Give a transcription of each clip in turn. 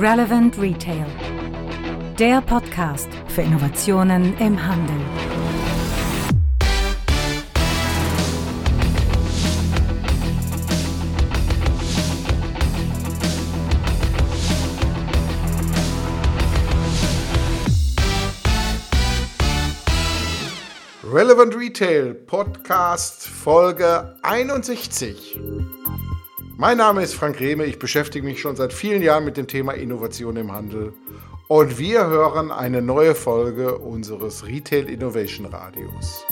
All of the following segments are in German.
Relevant Retail. Der Podcast für Innovationen im Handel. Relevant Retail Podcast Folge 61. Mein Name ist Frank Rehme, ich beschäftige mich schon seit vielen Jahren mit dem Thema Innovation im Handel und wir hören eine neue Folge unseres Retail Innovation Radios.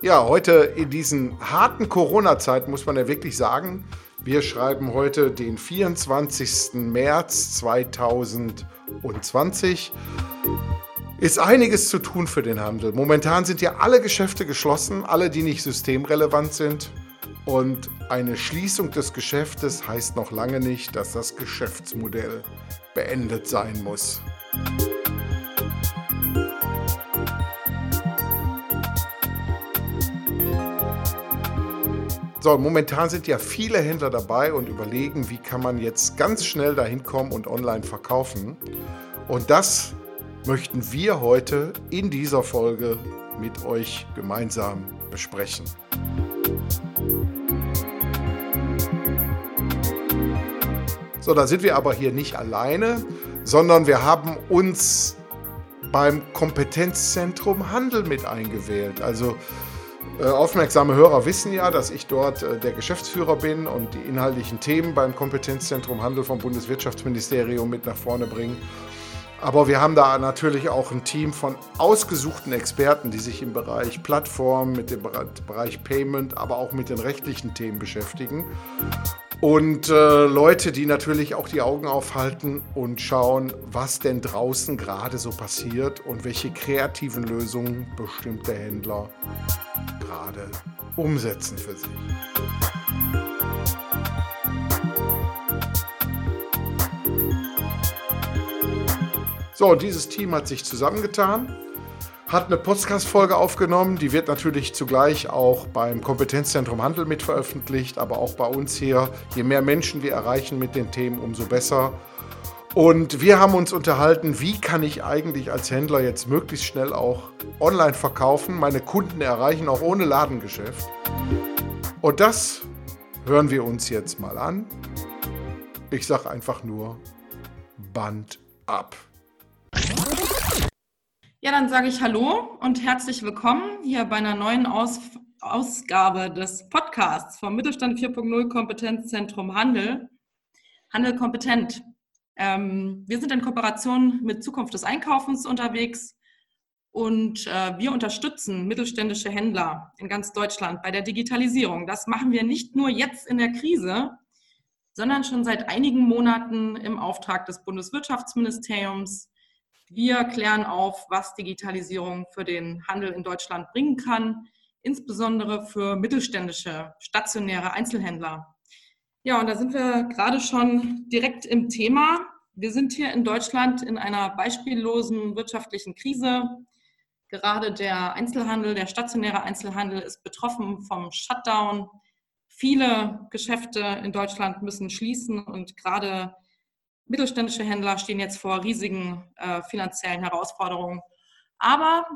Ja, heute in diesen harten Corona-Zeiten muss man ja wirklich sagen, wir schreiben heute den 24. März 2020 ist einiges zu tun für den Handel. Momentan sind ja alle Geschäfte geschlossen, alle, die nicht systemrelevant sind. Und eine Schließung des Geschäftes heißt noch lange nicht, dass das Geschäftsmodell beendet sein muss. So, momentan sind ja viele Händler dabei und überlegen, wie kann man jetzt ganz schnell dahin kommen und online verkaufen. Und das möchten wir heute in dieser Folge mit euch gemeinsam besprechen. So, da sind wir aber hier nicht alleine, sondern wir haben uns beim Kompetenzzentrum Handel mit eingewählt. Also äh, aufmerksame Hörer wissen ja, dass ich dort äh, der Geschäftsführer bin und die inhaltlichen Themen beim Kompetenzzentrum Handel vom Bundeswirtschaftsministerium mit nach vorne bringe. Aber wir haben da natürlich auch ein Team von ausgesuchten Experten, die sich im Bereich Plattform, mit dem Bereich Payment, aber auch mit den rechtlichen Themen beschäftigen. Und äh, Leute, die natürlich auch die Augen aufhalten und schauen, was denn draußen gerade so passiert und welche kreativen Lösungen bestimmte Händler gerade umsetzen für sich. So, dieses Team hat sich zusammengetan, hat eine Podcast-Folge aufgenommen. Die wird natürlich zugleich auch beim Kompetenzzentrum Handel mit veröffentlicht, aber auch bei uns hier. Je mehr Menschen wir erreichen mit den Themen, umso besser. Und wir haben uns unterhalten, wie kann ich eigentlich als Händler jetzt möglichst schnell auch online verkaufen, meine Kunden erreichen, auch ohne Ladengeschäft. Und das hören wir uns jetzt mal an. Ich sage einfach nur Band ab. Ja, dann sage ich Hallo und herzlich willkommen hier bei einer neuen Aus Ausgabe des Podcasts vom Mittelstand 4.0 Kompetenzzentrum Handel. Handel kompetent. Ähm, wir sind in Kooperation mit Zukunft des Einkaufens unterwegs und äh, wir unterstützen mittelständische Händler in ganz Deutschland bei der Digitalisierung. Das machen wir nicht nur jetzt in der Krise, sondern schon seit einigen Monaten im Auftrag des Bundeswirtschaftsministeriums wir klären auf, was Digitalisierung für den Handel in Deutschland bringen kann, insbesondere für mittelständische, stationäre Einzelhändler. Ja, und da sind wir gerade schon direkt im Thema. Wir sind hier in Deutschland in einer beispiellosen wirtschaftlichen Krise. Gerade der Einzelhandel, der stationäre Einzelhandel ist betroffen vom Shutdown. Viele Geschäfte in Deutschland müssen schließen und gerade mittelständische Händler stehen jetzt vor riesigen äh, finanziellen Herausforderungen. Aber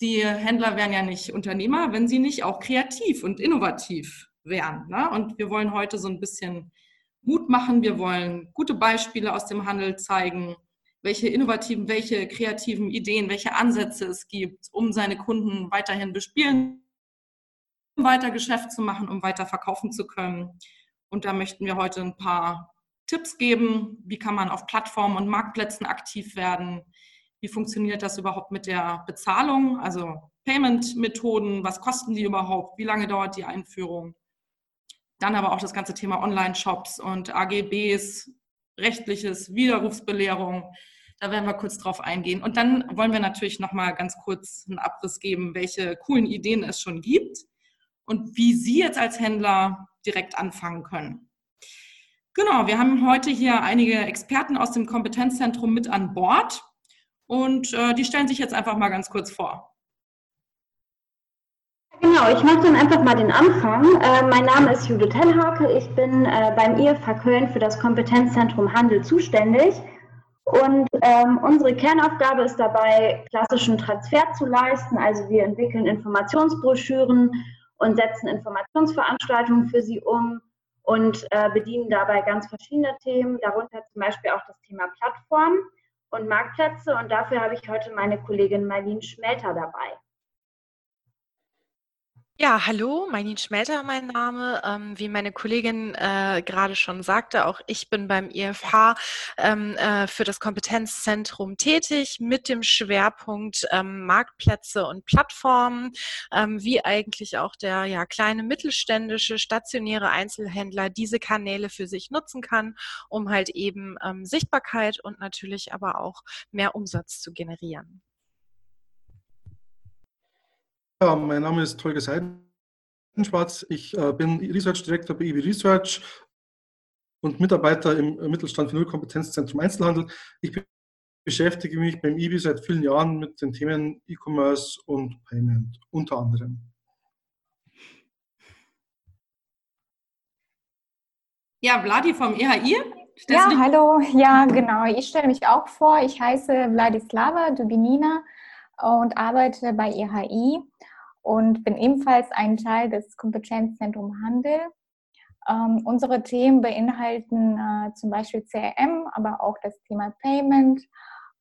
die Händler wären ja nicht Unternehmer, wenn sie nicht auch kreativ und innovativ wären. Ne? Und wir wollen heute so ein bisschen Mut machen. Wir wollen gute Beispiele aus dem Handel zeigen, welche innovativen, welche kreativen Ideen, welche Ansätze es gibt, um seine Kunden weiterhin bespielen, um weiter Geschäft zu machen, um weiter verkaufen zu können. Und da möchten wir heute ein paar Tipps geben, wie kann man auf Plattformen und Marktplätzen aktiv werden, wie funktioniert das überhaupt mit der Bezahlung, also Payment-Methoden, was kosten die überhaupt, wie lange dauert die Einführung. Dann aber auch das ganze Thema Online-Shops und AGBs, rechtliches, Widerrufsbelehrung. Da werden wir kurz drauf eingehen. Und dann wollen wir natürlich nochmal ganz kurz einen Abriss geben, welche coolen Ideen es schon gibt und wie Sie jetzt als Händler direkt anfangen können. Genau, wir haben heute hier einige Experten aus dem Kompetenzzentrum mit an Bord und äh, die stellen sich jetzt einfach mal ganz kurz vor. Genau, ich mache dann einfach mal den Anfang. Äh, mein Name ist Judith Hellhake. Ich bin äh, beim IFA Köln für das Kompetenzzentrum Handel zuständig. Und ähm, unsere Kernaufgabe ist dabei, klassischen Transfer zu leisten. Also wir entwickeln Informationsbroschüren und setzen Informationsveranstaltungen für sie um und äh, bedienen dabei ganz verschiedene Themen, darunter zum Beispiel auch das Thema Plattform und Marktplätze. Und dafür habe ich heute meine Kollegin Marlene Schmelter dabei. Ja, hallo, Marlene Schmelter mein Name. Ähm, wie meine Kollegin äh, gerade schon sagte, auch ich bin beim IFH ähm, äh, für das Kompetenzzentrum tätig mit dem Schwerpunkt ähm, Marktplätze und Plattformen, ähm, wie eigentlich auch der ja, kleine mittelständische stationäre Einzelhändler diese Kanäle für sich nutzen kann, um halt eben ähm, Sichtbarkeit und natürlich aber auch mehr Umsatz zu generieren. Ja, mein Name ist Holger Seidenschwarz. Ich äh, bin Research Director bei EW Research und Mitarbeiter im Mittelstand für Nullkompetenzzentrum Einzelhandel. Ich beschäftige mich beim IBI seit vielen Jahren mit den Themen E-Commerce und Payment unter anderem. Ja, Vladi vom EHI. ja, hallo. Ja, genau. Ich stelle mich auch vor. Ich heiße Vladislava Dubinina und arbeite bei EHI und bin ebenfalls ein Teil des Kompetenzzentrum Handel. Ähm, unsere Themen beinhalten äh, zum Beispiel CRM, aber auch das Thema Payment.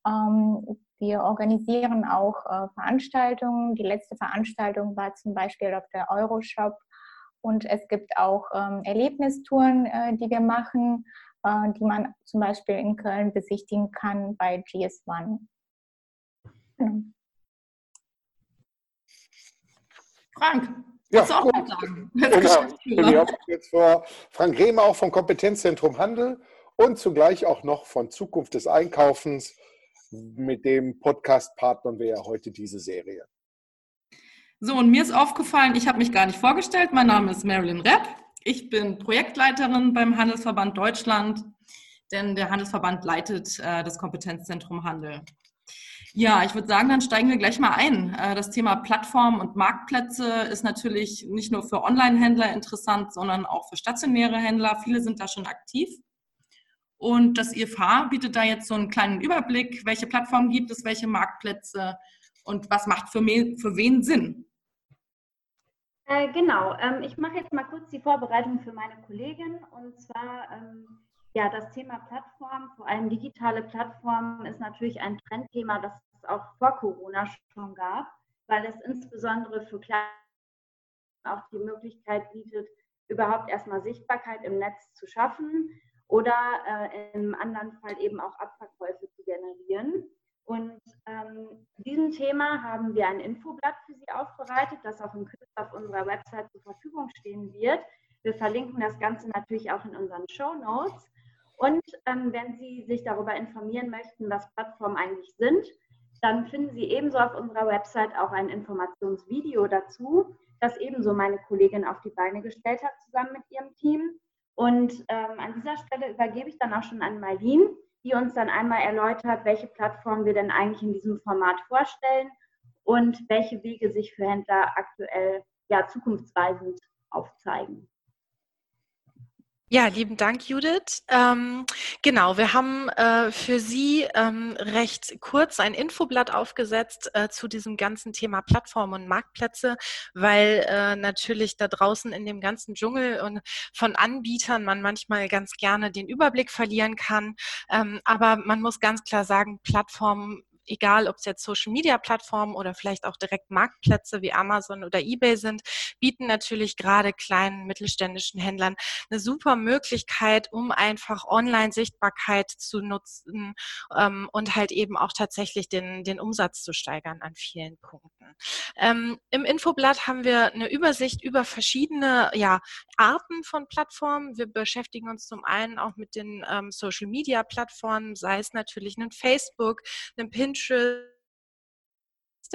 Ähm, wir organisieren auch äh, Veranstaltungen. Die letzte Veranstaltung war zum Beispiel auf der Euroshop. Und es gibt auch ähm, Erlebnistouren, äh, die wir machen, äh, die man zum Beispiel in Köln besichtigen kann bei GS1. Genau. Frank, ja, du auch gut. sagen? Genau. Ich bin jetzt vor Frank Rehmer auch vom Kompetenzzentrum Handel und zugleich auch noch von Zukunft des Einkaufens. Mit dem Podcast partnern wir ja heute diese Serie. So, und mir ist aufgefallen, ich habe mich gar nicht vorgestellt. Mein Name ist Marilyn Repp. Ich bin Projektleiterin beim Handelsverband Deutschland, denn der Handelsverband leitet äh, das Kompetenzzentrum Handel. Ja, ich würde sagen, dann steigen wir gleich mal ein. Äh, das Thema Plattformen und Marktplätze ist natürlich nicht nur für Online-Händler interessant, sondern auch für stationäre Händler. Viele sind da schon aktiv. Und das IFH bietet da jetzt so einen kleinen Überblick, welche Plattformen gibt es, welche Marktplätze und was macht für, für wen Sinn. Äh, genau, ähm, ich mache jetzt mal kurz die Vorbereitung für meine Kollegin. Und zwar ähm, ja, das Thema Plattform, vor allem digitale Plattformen, ist natürlich ein Trendthema, das es auch vor Corona schon gab, weil es insbesondere für Kleine auch die Möglichkeit bietet, überhaupt erstmal Sichtbarkeit im Netz zu schaffen oder äh, im anderen Fall eben auch Abverkäufe zu generieren. Und ähm, diesem Thema haben wir ein Infoblatt für Sie aufbereitet, das auch in Kürze auf unserer Website zur Verfügung stehen wird. Wir verlinken das Ganze natürlich auch in unseren Show Notes. Und ähm, wenn Sie sich darüber informieren möchten, was Plattformen eigentlich sind, dann finden Sie ebenso auf unserer Website auch ein Informationsvideo dazu, das ebenso meine Kollegin auf die Beine gestellt hat, zusammen mit ihrem Team. Und ähm, an dieser Stelle übergebe ich dann auch schon an Marlene, die uns dann einmal erläutert, welche Plattformen wir denn eigentlich in diesem Format vorstellen und welche Wege sich für Händler aktuell ja, zukunftsweisend aufzeigen. Ja, lieben Dank, Judith. Ähm, genau, wir haben äh, für Sie ähm, recht kurz ein Infoblatt aufgesetzt äh, zu diesem ganzen Thema Plattformen und Marktplätze, weil äh, natürlich da draußen in dem ganzen Dschungel und von Anbietern man manchmal ganz gerne den Überblick verlieren kann. Ähm, aber man muss ganz klar sagen, Plattformen egal ob es jetzt Social-Media-Plattformen oder vielleicht auch direkt Marktplätze wie Amazon oder eBay sind, bieten natürlich gerade kleinen mittelständischen Händlern eine super Möglichkeit, um einfach Online-Sichtbarkeit zu nutzen ähm, und halt eben auch tatsächlich den, den Umsatz zu steigern an vielen Punkten. Ähm, Im Infoblatt haben wir eine Übersicht über verschiedene ja, Arten von Plattformen. Wir beschäftigen uns zum einen auch mit den ähm, Social-Media-Plattformen, sei es natürlich ein Facebook, ein Pinterest, interest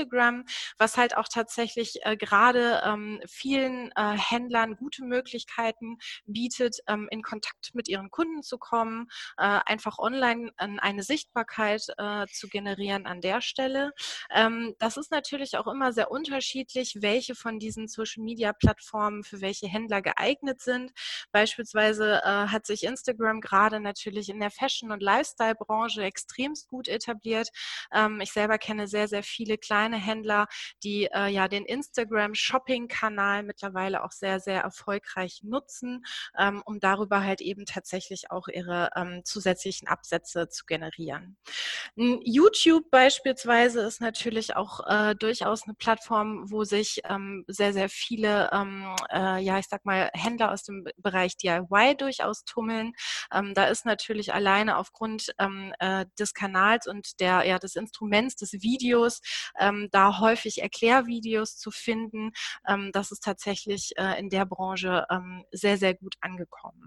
Instagram, was halt auch tatsächlich äh, gerade ähm, vielen äh, Händlern gute Möglichkeiten bietet, ähm, in Kontakt mit ihren Kunden zu kommen, äh, einfach online eine Sichtbarkeit äh, zu generieren an der Stelle. Ähm, das ist natürlich auch immer sehr unterschiedlich, welche von diesen Social-Media-Plattformen für welche Händler geeignet sind. Beispielsweise äh, hat sich Instagram gerade natürlich in der Fashion- und Lifestyle-Branche extremst gut etabliert. Ähm, ich selber kenne sehr, sehr viele kleine Händler, die äh, ja den Instagram-Shopping-Kanal mittlerweile auch sehr, sehr erfolgreich nutzen, ähm, um darüber halt eben tatsächlich auch ihre ähm, zusätzlichen Absätze zu generieren. YouTube beispielsweise ist natürlich auch äh, durchaus eine Plattform, wo sich ähm, sehr, sehr viele, ähm, äh, ja, ich sag mal, Händler aus dem Bereich DIY durchaus tummeln. Ähm, da ist natürlich alleine aufgrund ähm, äh, des Kanals und der, ja, des Instruments des Videos ähm, da häufig Erklärvideos zu finden. Ähm, das ist tatsächlich äh, in der Branche ähm, sehr, sehr gut angekommen.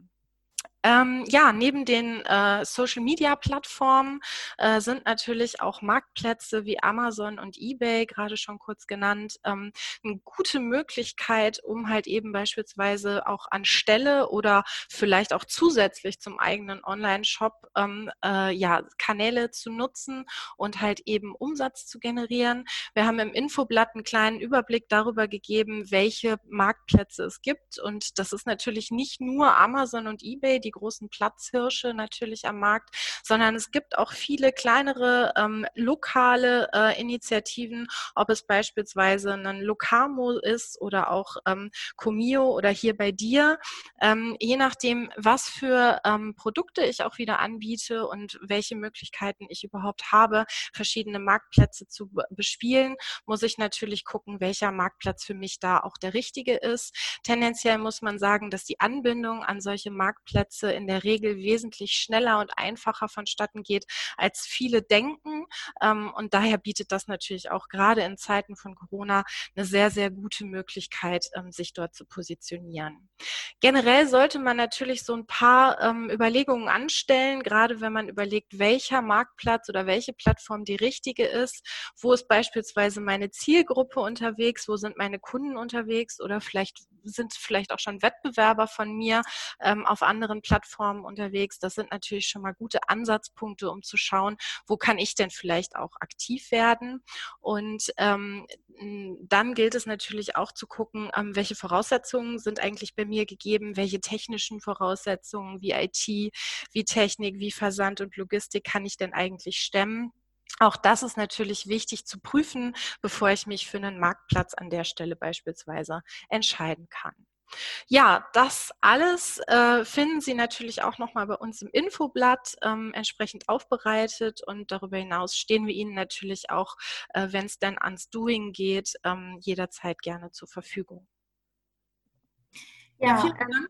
Ähm, ja, neben den äh, Social-Media-Plattformen äh, sind natürlich auch Marktplätze wie Amazon und eBay, gerade schon kurz genannt, ähm, eine gute Möglichkeit, um halt eben beispielsweise auch anstelle oder vielleicht auch zusätzlich zum eigenen Online-Shop ähm, äh, ja, Kanäle zu nutzen und halt eben Umsatz zu generieren. Wir haben im Infoblatt einen kleinen Überblick darüber gegeben, welche Marktplätze es gibt. Und das ist natürlich nicht nur Amazon und eBay, die großen Platzhirsche natürlich am Markt, sondern es gibt auch viele kleinere ähm, lokale äh, Initiativen, ob es beispielsweise ein Lokamo ist oder auch ähm, Comio oder hier bei dir. Ähm, je nachdem, was für ähm, Produkte ich auch wieder anbiete und welche Möglichkeiten ich überhaupt habe, verschiedene Marktplätze zu bespielen, muss ich natürlich gucken, welcher Marktplatz für mich da auch der richtige ist. Tendenziell muss man sagen, dass die Anbindung an solche Marktplätze Prozesse in der Regel wesentlich schneller und einfacher vonstatten geht, als viele denken. Ähm, und daher bietet das natürlich auch gerade in Zeiten von Corona eine sehr, sehr gute Möglichkeit, ähm, sich dort zu positionieren. Generell sollte man natürlich so ein paar ähm, Überlegungen anstellen, gerade wenn man überlegt, welcher Marktplatz oder welche Plattform die richtige ist. Wo ist beispielsweise meine Zielgruppe unterwegs? Wo sind meine Kunden unterwegs? Oder vielleicht sind vielleicht auch schon Wettbewerber von mir ähm, auf anderen Plattformen unterwegs. Das sind natürlich schon mal gute Ansatzpunkte, um zu schauen, wo kann ich denn vielleicht auch aktiv werden. Und ähm, dann gilt es natürlich auch zu gucken, ähm, welche Voraussetzungen sind eigentlich bei mir gegeben, welche technischen Voraussetzungen wie IT, wie Technik, wie Versand und Logistik kann ich denn eigentlich stemmen. Auch das ist natürlich wichtig zu prüfen, bevor ich mich für einen Marktplatz an der Stelle beispielsweise entscheiden kann. Ja, das alles äh, finden Sie natürlich auch nochmal bei uns im Infoblatt ähm, entsprechend aufbereitet und darüber hinaus stehen wir Ihnen natürlich auch, äh, wenn es dann ans Doing geht, ähm, jederzeit gerne zur Verfügung. Ja, vielen Dank.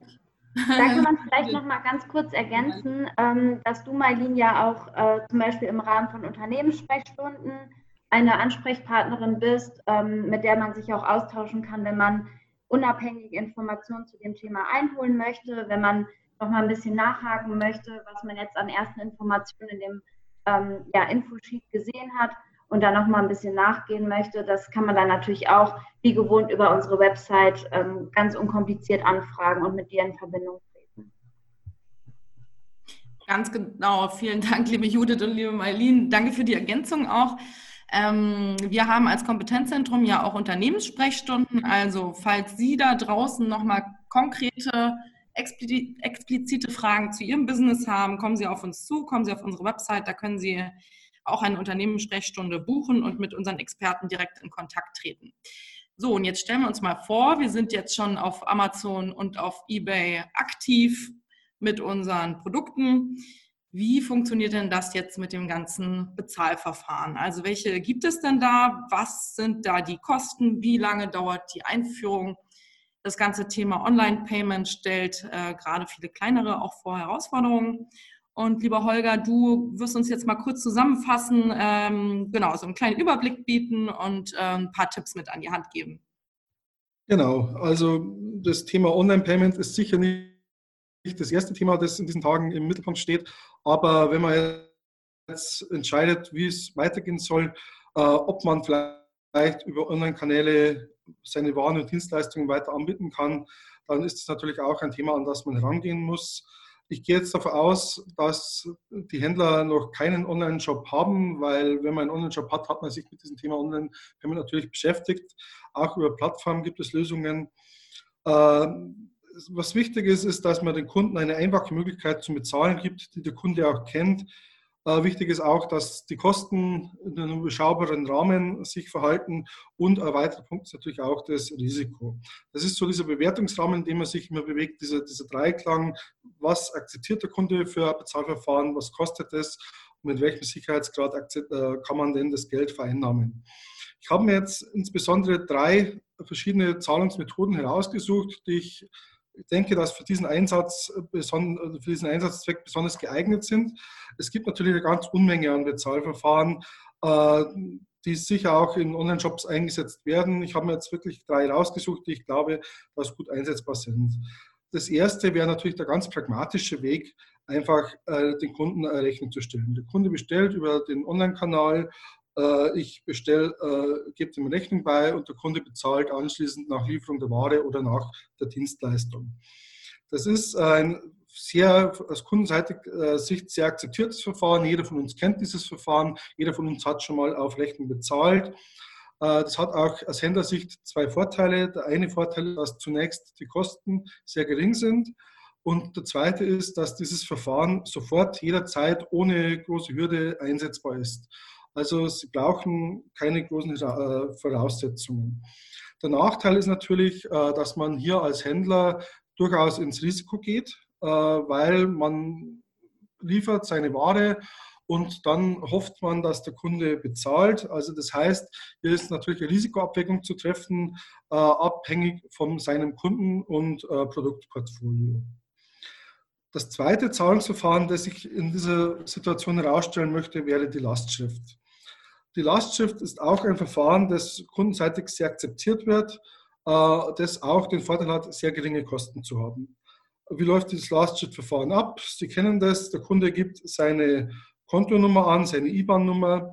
Da kann man vielleicht noch mal ganz kurz ergänzen, ähm, dass du, Mailin, ja auch äh, zum Beispiel im Rahmen von Unternehmenssprechstunden eine Ansprechpartnerin bist, ähm, mit der man sich auch austauschen kann, wenn man unabhängige Informationen zu dem Thema einholen möchte, wenn man noch mal ein bisschen nachhaken möchte, was man jetzt an ersten Informationen in dem ähm, ja, Infosheet gesehen hat und dann noch mal ein bisschen nachgehen möchte, das kann man dann natürlich auch wie gewohnt über unsere Website ähm, ganz unkompliziert anfragen und mit dir in Verbindung treten. Ganz genau. Vielen Dank, liebe Judith und liebe Marlene. Danke für die Ergänzung auch. Ähm, wir haben als Kompetenzzentrum ja auch Unternehmenssprechstunden. Also falls Sie da draußen nochmal konkrete, explizite Fragen zu Ihrem Business haben, kommen Sie auf uns zu, kommen Sie auf unsere Website. Da können Sie auch eine Unternehmenssprechstunde buchen und mit unseren Experten direkt in Kontakt treten. So, und jetzt stellen wir uns mal vor, wir sind jetzt schon auf Amazon und auf eBay aktiv mit unseren Produkten. Wie funktioniert denn das jetzt mit dem ganzen Bezahlverfahren? Also welche gibt es denn da? Was sind da die Kosten? Wie lange dauert die Einführung? Das ganze Thema Online-Payment stellt äh, gerade viele kleinere auch vor Herausforderungen. Und lieber Holger, du wirst uns jetzt mal kurz zusammenfassen, ähm, genau, so einen kleinen Überblick bieten und äh, ein paar Tipps mit an die Hand geben. Genau, also das Thema Online-Payment ist sicher nicht das erste Thema, das in diesen Tagen im Mittelpunkt steht. Aber wenn man jetzt entscheidet, wie es weitergehen soll, äh, ob man vielleicht leicht über Online-Kanäle seine Waren und Dienstleistungen weiter anbieten kann, dann ist es natürlich auch ein Thema, an das man herangehen muss. Ich gehe jetzt davon aus, dass die Händler noch keinen Online-Shop haben, weil wenn man einen Online-Shop hat, hat man sich mit diesem Thema Online natürlich beschäftigt. Auch über Plattformen gibt es Lösungen. Ähm, was wichtig ist, ist, dass man den Kunden eine einfache Möglichkeit zum Bezahlen gibt, die der Kunde auch kennt. Äh, wichtig ist auch, dass die Kosten in einem überschaubaren Rahmen sich verhalten und ein weiterer Punkt ist natürlich auch das Risiko. Das ist so dieser Bewertungsrahmen, in dem man sich immer bewegt, dieser, dieser Dreiklang, was akzeptiert der Kunde für ein Bezahlverfahren, was kostet es und mit welchem Sicherheitsgrad äh, kann man denn das Geld vereinnahmen. Ich habe mir jetzt insbesondere drei verschiedene Zahlungsmethoden herausgesucht, die ich denke, dass für diesen, Einsatz, für diesen Einsatzzweck besonders geeignet sind. Es gibt natürlich eine ganz Unmenge an Bezahlverfahren, äh, die sicher auch in Online-Shops eingesetzt werden. Ich habe mir jetzt wirklich drei rausgesucht, die ich glaube, dass gut einsetzbar sind. Das erste wäre natürlich der ganz pragmatische Weg, einfach äh, den Kunden eine Rechnung zu stellen. Der Kunde bestellt über den Online-Kanal äh, ich bestelle, äh, gebe dem Rechnung bei und der Kunde bezahlt anschließend nach Lieferung der Ware oder nach der Dienstleistung. Das ist ein sehr aus Kundenseite Sicht sehr akzeptiertes Verfahren. Jeder von uns kennt dieses Verfahren. Jeder von uns hat schon mal auf Rechnung bezahlt. Äh, das hat auch aus Händlersicht zwei Vorteile. Der eine Vorteil ist, dass zunächst die Kosten sehr gering sind. Und der zweite ist, dass dieses Verfahren sofort jederzeit ohne große Hürde einsetzbar ist. Also sie brauchen keine großen äh, Voraussetzungen. Der Nachteil ist natürlich, äh, dass man hier als Händler durchaus ins Risiko geht, äh, weil man liefert seine Ware und dann hofft man, dass der Kunde bezahlt. Also das heißt, hier ist natürlich eine Risikoabwägung zu treffen, abhängig von seinem Kunden und Produktportfolio. Das zweite Zahlungsverfahren, das ich in dieser Situation herausstellen möchte, wäre die Lastschrift. Die Lastschrift ist auch ein Verfahren, das kundenseitig sehr akzeptiert wird, äh, das auch den Vorteil hat, sehr geringe Kosten zu haben. Wie läuft dieses Lastschriftverfahren ab? Sie kennen das, der Kunde gibt seine Kontonummer an, seine IBAN-Nummer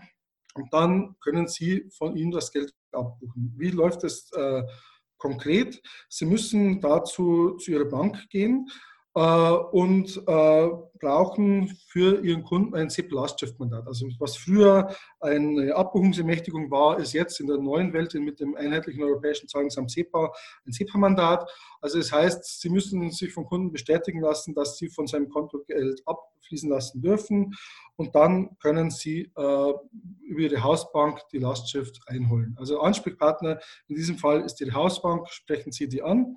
und dann können Sie von ihm das Geld abbuchen. Wie läuft das äh, konkret? Sie müssen dazu zu Ihrer Bank gehen und äh, brauchen für ihren Kunden ein SEP-Lastschriftmandat. Also was früher eine Abbuchungsermächtigung war, ist jetzt in der neuen Welt mit dem einheitlichen europäischen Zahlungsamt SEPA ein SEPA-Mandat. Also das heißt, Sie müssen sich vom Kunden bestätigen lassen, dass Sie von seinem Konto Geld abfließen lassen dürfen und dann können Sie äh, über Ihre Hausbank die Lastschrift einholen. Also Ansprechpartner in diesem Fall ist Ihre Hausbank, sprechen Sie die an.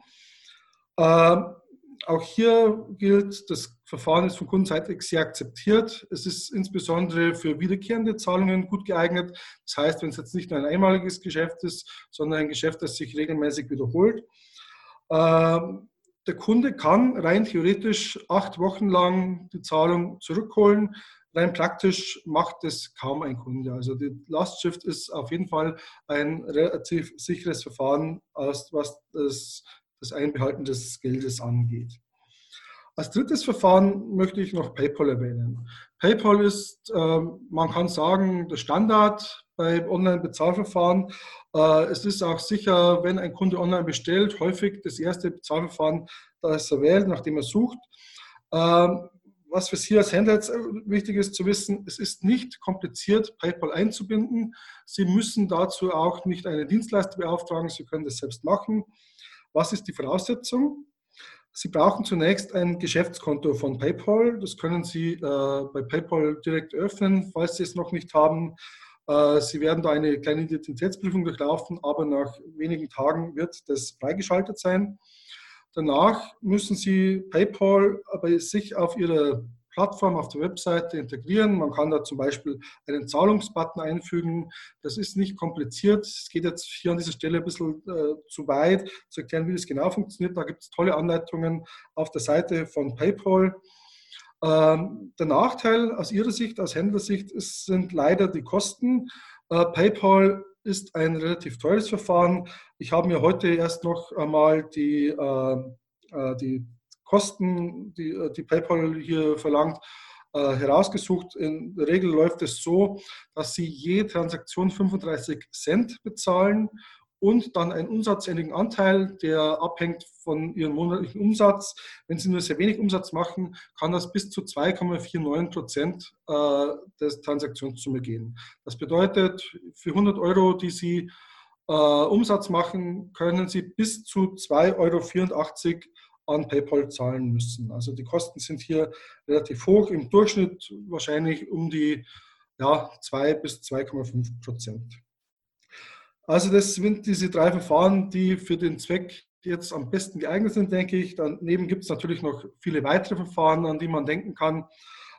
Auch hier gilt, das Verfahren ist von Kundenseite sehr akzeptiert. Es ist insbesondere für wiederkehrende Zahlungen gut geeignet. Das heißt, wenn es jetzt nicht nur ein einmaliges Geschäft ist, sondern ein Geschäft, das sich regelmäßig wiederholt. Ähm, der Kunde kann rein theoretisch acht Wochen lang die Zahlung zurückholen. Rein praktisch macht es kaum ein Kunde. Also die Lastschrift ist auf jeden Fall ein relativ sicheres Verfahren, was das das Einbehalten des Geldes angeht. Als drittes Verfahren möchte ich noch PayPal erwähnen. PayPal ist, ähm, man kann sagen, der Standard bei Online-Bezahlverfahren. Äh, es ist auch sicher, wenn ein Kunde online bestellt, häufig das erste Bezahlverfahren, das er wählt, nachdem er sucht. Ähm, was für Sie als Händler wichtig ist zu wissen, es ist nicht kompliziert, PayPal einzubinden. Sie müssen dazu auch nicht einen Dienstleister beauftragen, Sie können das selbst machen. Was ist die Voraussetzung? Sie brauchen zunächst ein Geschäftskonto von PayPal. Das können Sie äh, bei PayPal direkt öffnen, falls Sie es noch nicht haben. Äh, Sie werden da eine kleine Identitätsprüfung durchlaufen, aber nach wenigen Tagen wird das freigeschaltet sein. Danach müssen Sie PayPal bei sich auf Ihrer Plattform auf der Webseite integrieren. Man kann da zum Beispiel einen Zahlungsbutton einfügen. Das ist nicht kompliziert. Es geht jetzt hier an dieser Stelle ein bisschen äh, zu weit, zu erklären, wie das genau funktioniert. Da gibt es tolle Anleitungen auf der Seite von PayPal. Ähm, der Nachteil aus Ihrer Sicht, aus Händlersicht, ist, sind leider die Kosten. Äh, PayPal ist ein relativ teures Verfahren. Ich habe mir heute erst noch einmal die, äh, äh die Kosten, die, äh, die PayPal hier verlangt, äh, herausgesucht. In der Regel läuft es so, dass Sie je Transaktion 35 Cent bezahlen und dann einen umsatzähnlichen Anteil, der abhängt von Ihrem monatlichen Umsatz. Wenn Sie nur sehr wenig Umsatz machen, kann das bis zu 2,49 Prozent äh, des Transaktionssumme gehen. Das bedeutet, für 100 Euro, die Sie Umsatz machen, können Sie bis zu 2,84 Euro an PayPal zahlen müssen. Also die Kosten sind hier relativ hoch, im Durchschnitt wahrscheinlich um die ja, 2 bis 2,5 Prozent. Also das sind diese drei Verfahren, die für den Zweck jetzt am besten geeignet sind, denke ich. Daneben gibt es natürlich noch viele weitere Verfahren, an die man denken kann.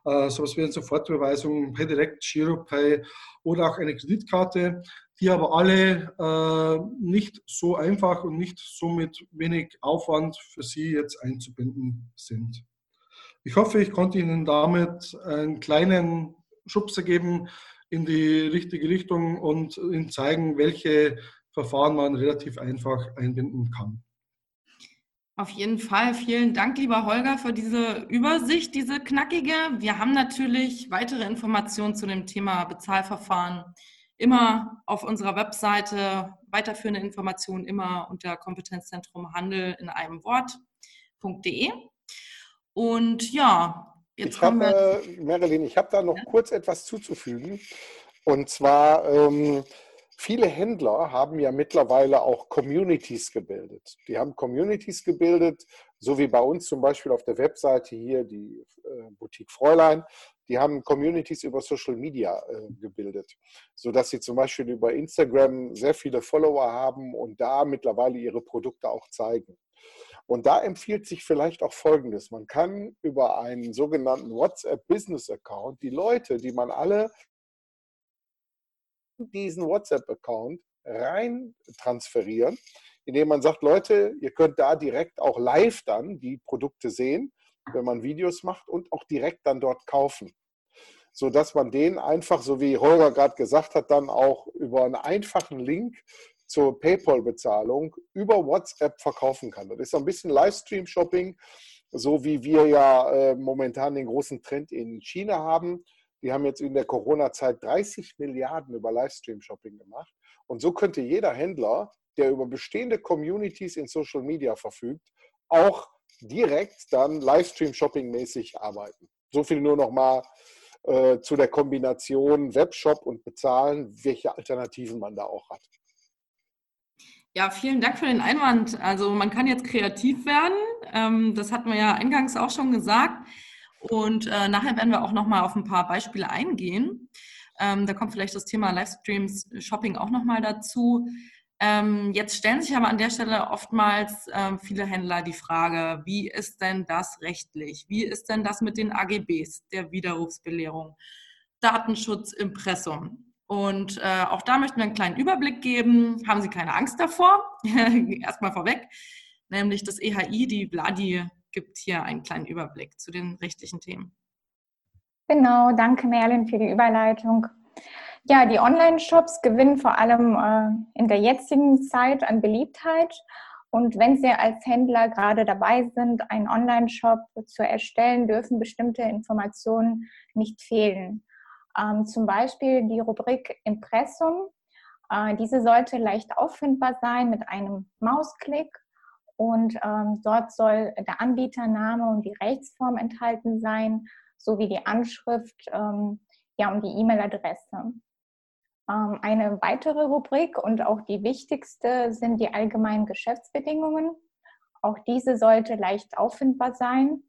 Äh, sowas wie eine Sofortüberweisung, PayDirect, GiroPay oder auch eine Kreditkarte, die aber alle äh, nicht so einfach und nicht so mit wenig Aufwand für Sie jetzt einzubinden sind. Ich hoffe, ich konnte Ihnen damit einen kleinen Schubser geben, in die richtige Richtung und Ihnen zeigen, welche Verfahren man relativ einfach einbinden kann. Auf jeden Fall. Vielen Dank, lieber Holger, für diese Übersicht, diese knackige. Wir haben natürlich weitere Informationen zu dem Thema Bezahlverfahren immer auf unserer Webseite. Weiterführende Informationen immer unter Kompetenzzentrum Handel in einem Wort.de. Und ja, Jetzt ich habe, äh, Marilyn, ich habe da noch ja? kurz etwas zuzufügen. Und zwar, ähm, viele Händler haben ja mittlerweile auch Communities gebildet. Die haben Communities gebildet, so wie bei uns zum Beispiel auf der Webseite hier, die äh, Boutique Fräulein. Die haben Communities über Social Media äh, gebildet, sodass sie zum Beispiel über Instagram sehr viele Follower haben und da mittlerweile ihre Produkte auch zeigen. Und da empfiehlt sich vielleicht auch Folgendes. Man kann über einen sogenannten WhatsApp Business Account die Leute, die man alle diesen WhatsApp-Account rein transferieren, indem man sagt, Leute, ihr könnt da direkt auch live dann die Produkte sehen, wenn man Videos macht und auch direkt dann dort kaufen. Sodass man den einfach, so wie Holger gerade gesagt hat, dann auch über einen einfachen Link zur PayPal-Bezahlung über WhatsApp verkaufen kann. Das ist so ein bisschen Livestream-Shopping, so wie wir ja äh, momentan den großen Trend in China haben. Die haben jetzt in der Corona-Zeit 30 Milliarden über Livestream-Shopping gemacht. Und so könnte jeder Händler, der über bestehende Communities in Social Media verfügt, auch direkt dann Livestream-Shopping-mäßig arbeiten. So viel nur noch mal äh, zu der Kombination Webshop und Bezahlen, welche Alternativen man da auch hat. Ja, vielen Dank für den Einwand. Also man kann jetzt kreativ werden. Ähm, das hatten wir ja eingangs auch schon gesagt. Und äh, nachher werden wir auch noch mal auf ein paar Beispiele eingehen. Ähm, da kommt vielleicht das Thema Livestreams, Shopping auch noch mal dazu. Ähm, jetzt stellen sich aber an der Stelle oftmals ähm, viele Händler die Frage, wie ist denn das rechtlich? Wie ist denn das mit den AGBs der Widerrufsbelehrung? Datenschutz, Impressum. Und äh, auch da möchten wir einen kleinen Überblick geben. Haben Sie keine Angst davor? Erstmal vorweg. Nämlich das EHI, die Vladi, gibt hier einen kleinen Überblick zu den rechtlichen Themen. Genau, danke Merlin für die Überleitung. Ja, die Online-Shops gewinnen vor allem äh, in der jetzigen Zeit an Beliebtheit. Und wenn Sie als Händler gerade dabei sind, einen Online-Shop zu erstellen, dürfen bestimmte Informationen nicht fehlen. Ähm, zum Beispiel die Rubrik Impressum. Äh, diese sollte leicht auffindbar sein mit einem Mausklick und ähm, dort soll der Anbietername und die Rechtsform enthalten sein, sowie die Anschrift ähm, ja, und die E-Mail-Adresse. Ähm, eine weitere Rubrik und auch die wichtigste sind die allgemeinen Geschäftsbedingungen. Auch diese sollte leicht auffindbar sein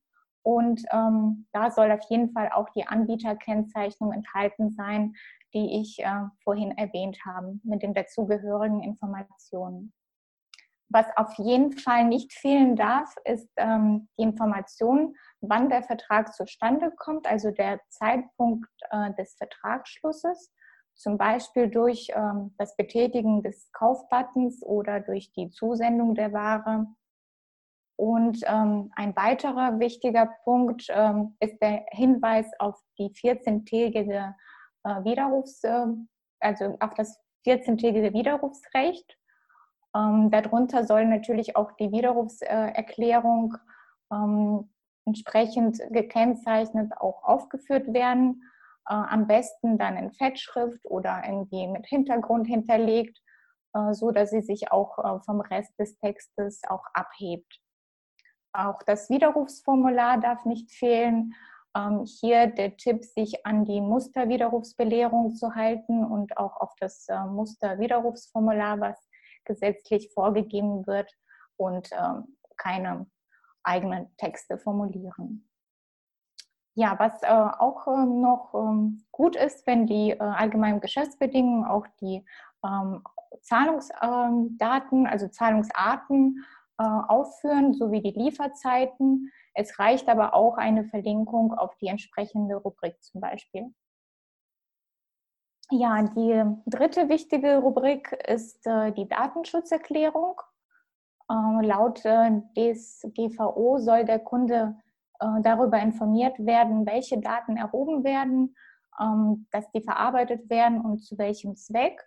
und ähm, da soll auf jeden Fall auch die Anbieterkennzeichnung enthalten sein, die ich äh, vorhin erwähnt habe, mit den dazugehörigen Informationen. Was auf jeden Fall nicht fehlen darf, ist ähm, die Information, wann der Vertrag zustande kommt, also der Zeitpunkt äh, des Vertragsschlusses, zum Beispiel durch ähm, das Betätigen des Kaufbuttons oder durch die Zusendung der Ware und ähm, ein weiterer wichtiger Punkt ähm, ist der Hinweis auf die 14-tägige äh, Widerrufs, äh, also auf das 14-tägige Widerrufsrecht. Ähm, darunter soll natürlich auch die Widerrufserklärung ähm, entsprechend gekennzeichnet auch aufgeführt werden. Äh, am besten dann in Fettschrift oder irgendwie mit Hintergrund hinterlegt, äh, so dass sie sich auch äh, vom Rest des Textes auch abhebt. Auch das Widerrufsformular darf nicht fehlen. Ähm, hier der Tipp, sich an die Musterwiderrufsbelehrung zu halten und auch auf das äh, Musterwiderrufsformular, was gesetzlich vorgegeben wird und ähm, keine eigenen Texte formulieren. Ja, was äh, auch äh, noch ähm, gut ist, wenn die äh, allgemeinen Geschäftsbedingungen auch die ähm, Zahlungsdaten, ähm, also Zahlungsarten äh, aufführen, sowie die Lieferzeiten. Es reicht aber auch eine Verlinkung auf die entsprechende Rubrik zum Beispiel. Ja, die dritte wichtige Rubrik ist äh, die Datenschutzerklärung. Ähm, laut äh, DSGVO soll der Kunde äh, darüber informiert werden, welche Daten erhoben werden, ähm, dass die verarbeitet werden und zu welchem Zweck.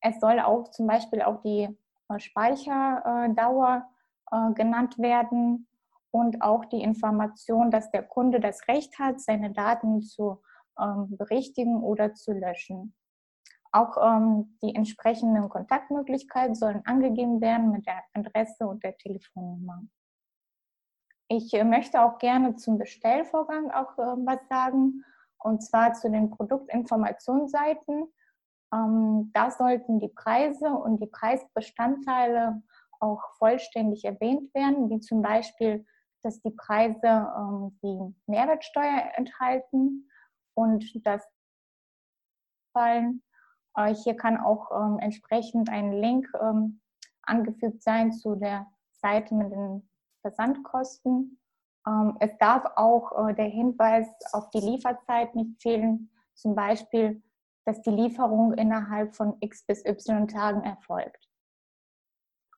Es soll auch zum Beispiel auch die äh, Speicherdauer genannt werden und auch die Information, dass der Kunde das Recht hat, seine Daten zu ähm, berichtigen oder zu löschen. Auch ähm, die entsprechenden Kontaktmöglichkeiten sollen angegeben werden mit der Adresse und der Telefonnummer. Ich äh, möchte auch gerne zum Bestellvorgang auch äh, was sagen, und zwar zu den Produktinformationsseiten. Ähm, da sollten die Preise und die Preisbestandteile auch vollständig erwähnt werden, wie zum Beispiel, dass die Preise ähm, die Mehrwertsteuer enthalten und das fallen. Äh, hier kann auch ähm, entsprechend ein Link angefügt sein zu der Seite mit den Versandkosten. Ähm, es darf auch äh, der Hinweis auf die Lieferzeit nicht fehlen, zum Beispiel, dass die Lieferung innerhalb von x bis y Tagen erfolgt.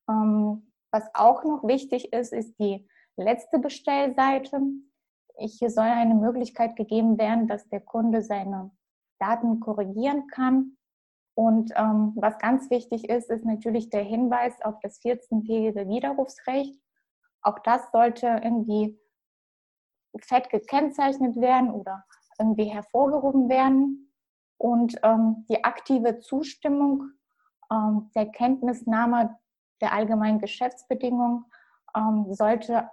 Ähm, was auch noch wichtig ist, ist die letzte Bestellseite. Hier soll eine Möglichkeit gegeben werden, dass der Kunde seine Daten korrigieren kann. Und ähm, was ganz wichtig ist, ist natürlich der Hinweis auf das 14-tägige Widerrufsrecht. Auch das sollte irgendwie fett gekennzeichnet werden oder irgendwie hervorgehoben werden. Und ähm, die aktive Zustimmung ähm, der Kenntnisnahme der allgemeinen Geschäftsbedingungen ähm, sollte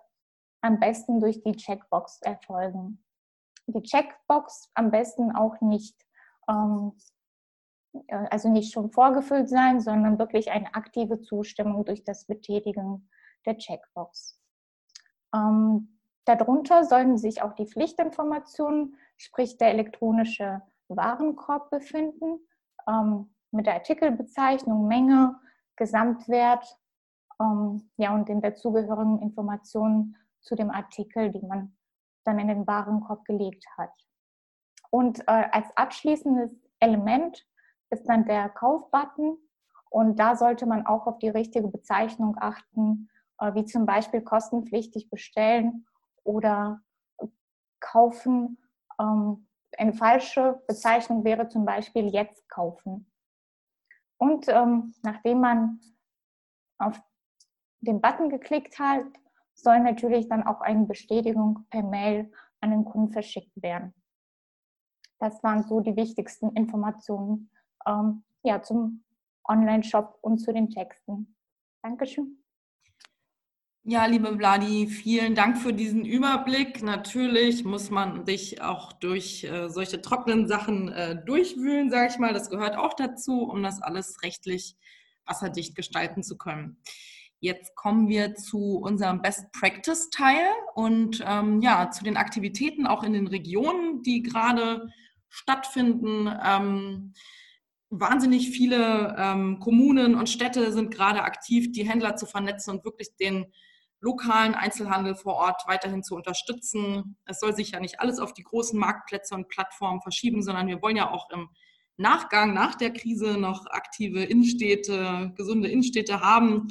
am besten durch die Checkbox erfolgen. Die Checkbox am besten auch nicht, ähm, äh, also nicht schon vorgefüllt sein, sondern wirklich eine aktive Zustimmung durch das Betätigen der Checkbox. Ähm, darunter sollen sich auch die Pflichtinformationen, sprich der elektronische Warenkorb befinden, ähm, mit der Artikelbezeichnung, Menge, Gesamtwert ähm, ja, und den dazugehörigen Informationen zu dem Artikel, die man dann in den Warenkorb gelegt hat. Und äh, als abschließendes Element ist dann der Kaufbutton. Und da sollte man auch auf die richtige Bezeichnung achten, wie zum Beispiel kostenpflichtig bestellen oder kaufen. Ähm, eine falsche Bezeichnung wäre zum Beispiel jetzt kaufen. Und ähm, nachdem man auf den Button geklickt hat, soll natürlich dann auch eine Bestätigung per Mail an den Kunden verschickt werden. Das waren so die wichtigsten Informationen ähm, ja, zum Online-Shop und zu den Texten. Dankeschön. Ja, liebe Vladi, vielen Dank für diesen Überblick. Natürlich muss man dich auch durch äh, solche trockenen Sachen äh, durchwühlen, sage ich mal. Das gehört auch dazu, um das alles rechtlich wasserdicht gestalten zu können. Jetzt kommen wir zu unserem Best Practice Teil und ähm, ja, zu den Aktivitäten auch in den Regionen, die gerade stattfinden. Ähm, wahnsinnig viele ähm, Kommunen und Städte sind gerade aktiv, die Händler zu vernetzen und wirklich den lokalen Einzelhandel vor Ort weiterhin zu unterstützen. Es soll sich ja nicht alles auf die großen Marktplätze und Plattformen verschieben, sondern wir wollen ja auch im Nachgang, nach der Krise noch aktive Innenstädte, gesunde Innenstädte haben.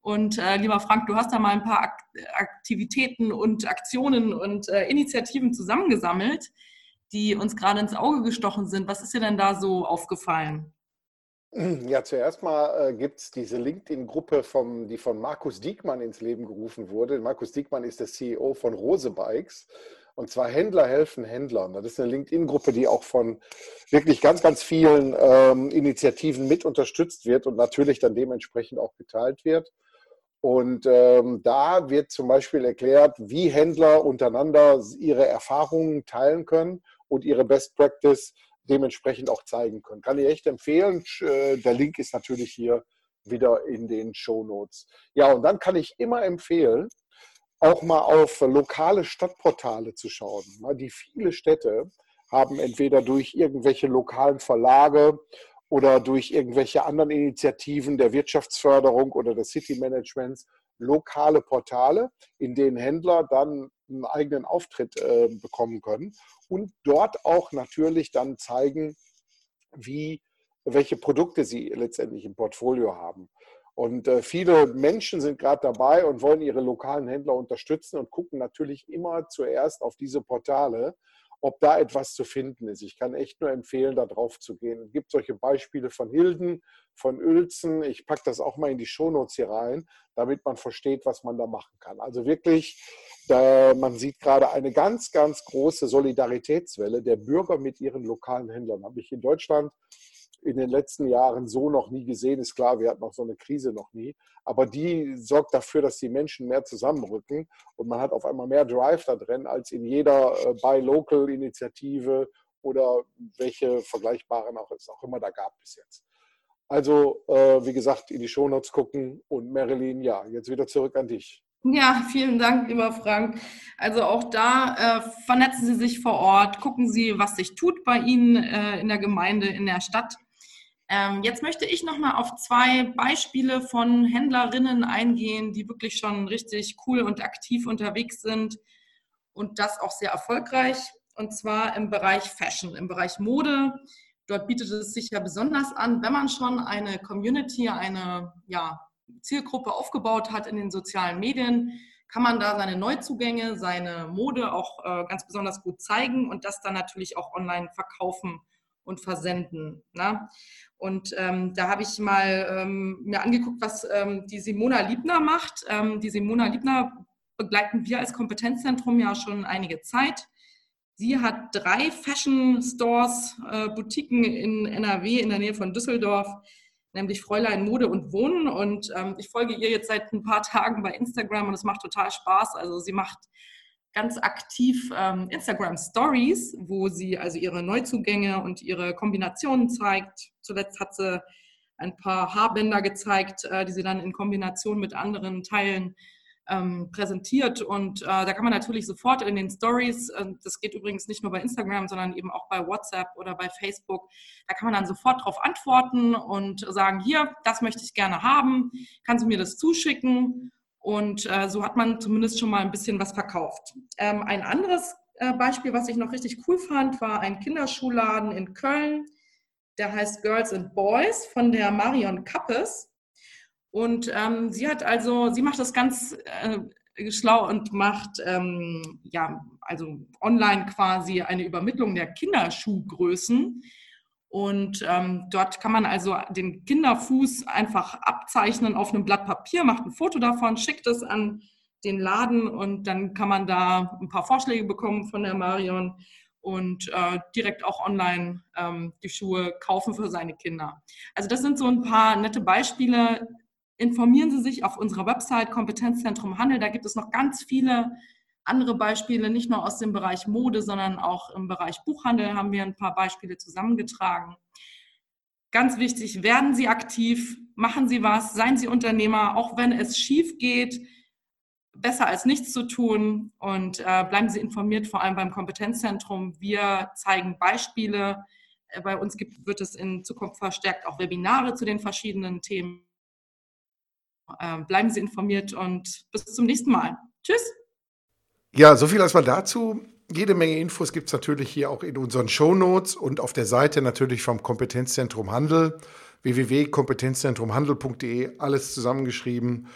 Und äh, lieber Frank, du hast da mal ein paar Aktivitäten und Aktionen und äh, Initiativen zusammengesammelt, die uns gerade ins Auge gestochen sind. Was ist dir denn da so aufgefallen? Ja, zuerst mal äh, gibt es diese LinkedIn-Gruppe, die von Markus Diekmann ins Leben gerufen wurde. Markus Diekmann ist der CEO von Rose Bikes. Und zwar Händler helfen Händlern. Das ist eine LinkedIn-Gruppe, die auch von wirklich ganz, ganz vielen ähm, Initiativen mit unterstützt wird und natürlich dann dementsprechend auch geteilt wird. Und ähm, da wird zum Beispiel erklärt, wie Händler untereinander ihre Erfahrungen teilen können und ihre Best Practice dementsprechend auch zeigen können. Kann ich echt empfehlen. Äh, der Link ist natürlich hier wieder in den Show Notes. Ja, und dann kann ich immer empfehlen, auch mal auf lokale Stadtportale zu schauen. Die viele Städte haben entweder durch irgendwelche lokalen Verlage oder durch irgendwelche anderen Initiativen der Wirtschaftsförderung oder des City Managements lokale Portale, in denen Händler dann einen eigenen Auftritt äh, bekommen können und dort auch natürlich dann zeigen, wie, welche Produkte sie letztendlich im Portfolio haben. Und äh, viele Menschen sind gerade dabei und wollen ihre lokalen Händler unterstützen und gucken natürlich immer zuerst auf diese Portale, ob da etwas zu finden ist. Ich kann echt nur empfehlen, da drauf zu gehen. Es gibt solche Beispiele von Hilden, von Uelzen. Ich packe das auch mal in die Shownotes hier rein, damit man versteht, was man da machen kann. Also wirklich, da, man sieht gerade eine ganz, ganz große Solidaritätswelle der Bürger mit ihren lokalen Händlern. Habe ich in Deutschland in den letzten Jahren so noch nie gesehen. Ist klar, wir hatten auch so eine Krise noch nie. Aber die sorgt dafür, dass die Menschen mehr zusammenrücken und man hat auf einmal mehr Drive da drin als in jeder äh, Buy-Local-Initiative oder welche vergleichbaren auch auch immer da gab bis jetzt. Also, äh, wie gesagt, in die Shownotes gucken und Marilyn, ja, jetzt wieder zurück an dich. Ja, vielen Dank, lieber Frank. Also auch da äh, vernetzen Sie sich vor Ort, gucken Sie, was sich tut bei Ihnen äh, in der Gemeinde, in der Stadt. Ähm, jetzt möchte ich nochmal auf zwei Beispiele von Händlerinnen eingehen, die wirklich schon richtig cool und aktiv unterwegs sind und das auch sehr erfolgreich. Und zwar im Bereich Fashion, im Bereich Mode. Dort bietet es sich ja besonders an, wenn man schon eine Community, eine ja, Zielgruppe aufgebaut hat in den sozialen Medien, kann man da seine Neuzugänge, seine Mode auch äh, ganz besonders gut zeigen und das dann natürlich auch online verkaufen und versenden. Ne? Und ähm, da habe ich mal ähm, mir angeguckt, was ähm, die Simona Liebner macht. Ähm, die Simona Liebner begleiten wir als Kompetenzzentrum ja schon einige Zeit. Sie hat drei Fashion Stores, äh, Boutiquen in NRW in der Nähe von Düsseldorf, nämlich Fräulein Mode und Wohnen. Und ähm, ich folge ihr jetzt seit ein paar Tagen bei Instagram und es macht total Spaß. Also sie macht ganz aktiv ähm, Instagram Stories, wo sie also ihre Neuzugänge und ihre Kombinationen zeigt. Zuletzt hat sie ein paar Haarbänder gezeigt, äh, die sie dann in Kombination mit anderen Teilen ähm, präsentiert. Und äh, da kann man natürlich sofort in den Stories, äh, das geht übrigens nicht nur bei Instagram, sondern eben auch bei WhatsApp oder bei Facebook, da kann man dann sofort darauf antworten und sagen, hier, das möchte ich gerne haben, kannst du mir das zuschicken? Und äh, so hat man zumindest schon mal ein bisschen was verkauft. Ähm, ein anderes äh, Beispiel, was ich noch richtig cool fand, war ein Kinderschuhladen in Köln. Der heißt Girls and Boys von der Marion Kappes. Und ähm, sie hat also, sie macht das ganz äh, schlau und macht ähm, ja also online quasi eine Übermittlung der Kinderschuhgrößen und ähm, dort kann man also den Kinderfuß einfach abzeichnen auf einem Blatt Papier, macht ein Foto davon, schickt es an den Laden und dann kann man da ein paar Vorschläge bekommen von der Marion und äh, direkt auch online ähm, die Schuhe kaufen für seine Kinder. Also das sind so ein paar nette Beispiele. Informieren Sie sich auf unserer Website Kompetenzzentrum Handel. Da gibt es noch ganz viele andere Beispiele, nicht nur aus dem Bereich Mode, sondern auch im Bereich Buchhandel haben wir ein paar Beispiele zusammengetragen. Ganz wichtig, werden Sie aktiv, machen Sie was, seien Sie Unternehmer, auch wenn es schief geht, besser als nichts zu tun und äh, bleiben Sie informiert, vor allem beim Kompetenzzentrum. Wir zeigen Beispiele. Äh, bei uns gibt, wird es in Zukunft verstärkt auch Webinare zu den verschiedenen Themen. Äh, bleiben Sie informiert und bis zum nächsten Mal. Tschüss. Ja, so viel erstmal dazu. Jede Menge Infos gibt es natürlich hier auch in unseren Show Notes und auf der Seite natürlich vom Kompetenzzentrum Handel, www.kompetenzzentrumhandel.de, alles zusammengeschrieben.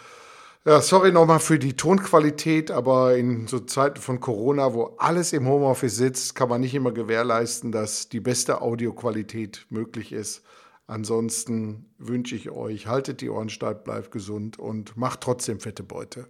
Ja, sorry nochmal für die Tonqualität, aber in so Zeiten von Corona, wo alles im Homeoffice sitzt, kann man nicht immer gewährleisten, dass die beste Audioqualität möglich ist. Ansonsten wünsche ich euch, haltet die Ohren steif, bleibt gesund und macht trotzdem fette Beute.